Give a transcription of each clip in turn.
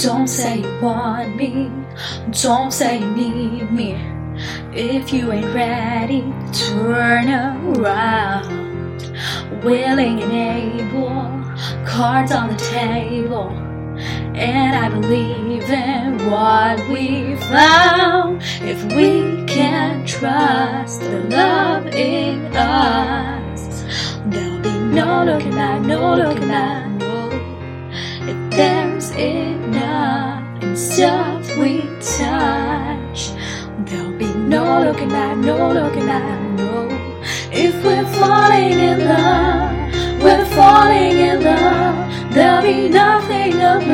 Don't say you want me, don't say you need me. If you ain't ready, turn around. Willing and able, cards on the table. And I believe in what we found. If we can trust the love in us, there'll be no looking back, no looking back. If there's in stuff we touch, there'll be no looking back, no looking back, no. If we're falling in love, we're falling in love. There'll be nothing above,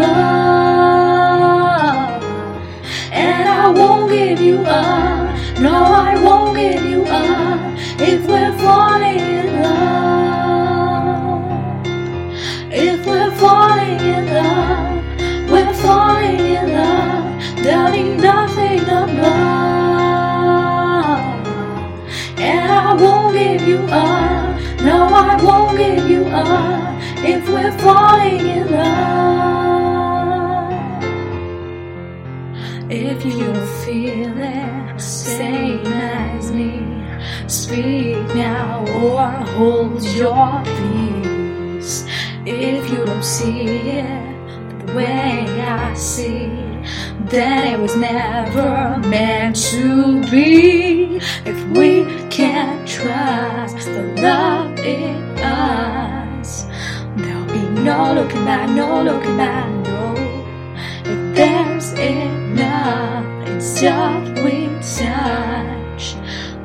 and I won't give you up. No, I won't give you up. If we're falling in love, if we're falling in love. If you feel it, same as me. Speak now or hold your peace. If you don't see it the way I see, then it was never meant to be. If we can't trust the love in us, no looking back, no looking back, no. If there's enough in stuff we touch,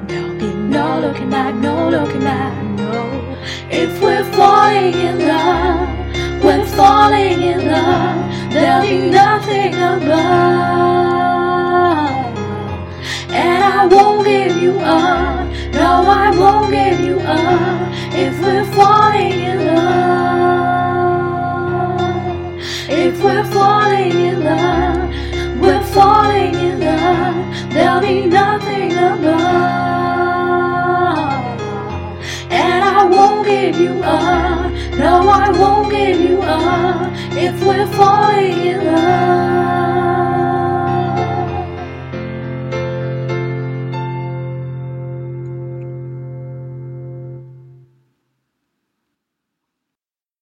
there'll be no looking back, no looking back, no. If we're falling in love, we're falling in love. There'll be nothing above, and I won't give you up. No, I won't give if we're falling in love, we're falling in love. There'll be nothing above, and I won't give you up.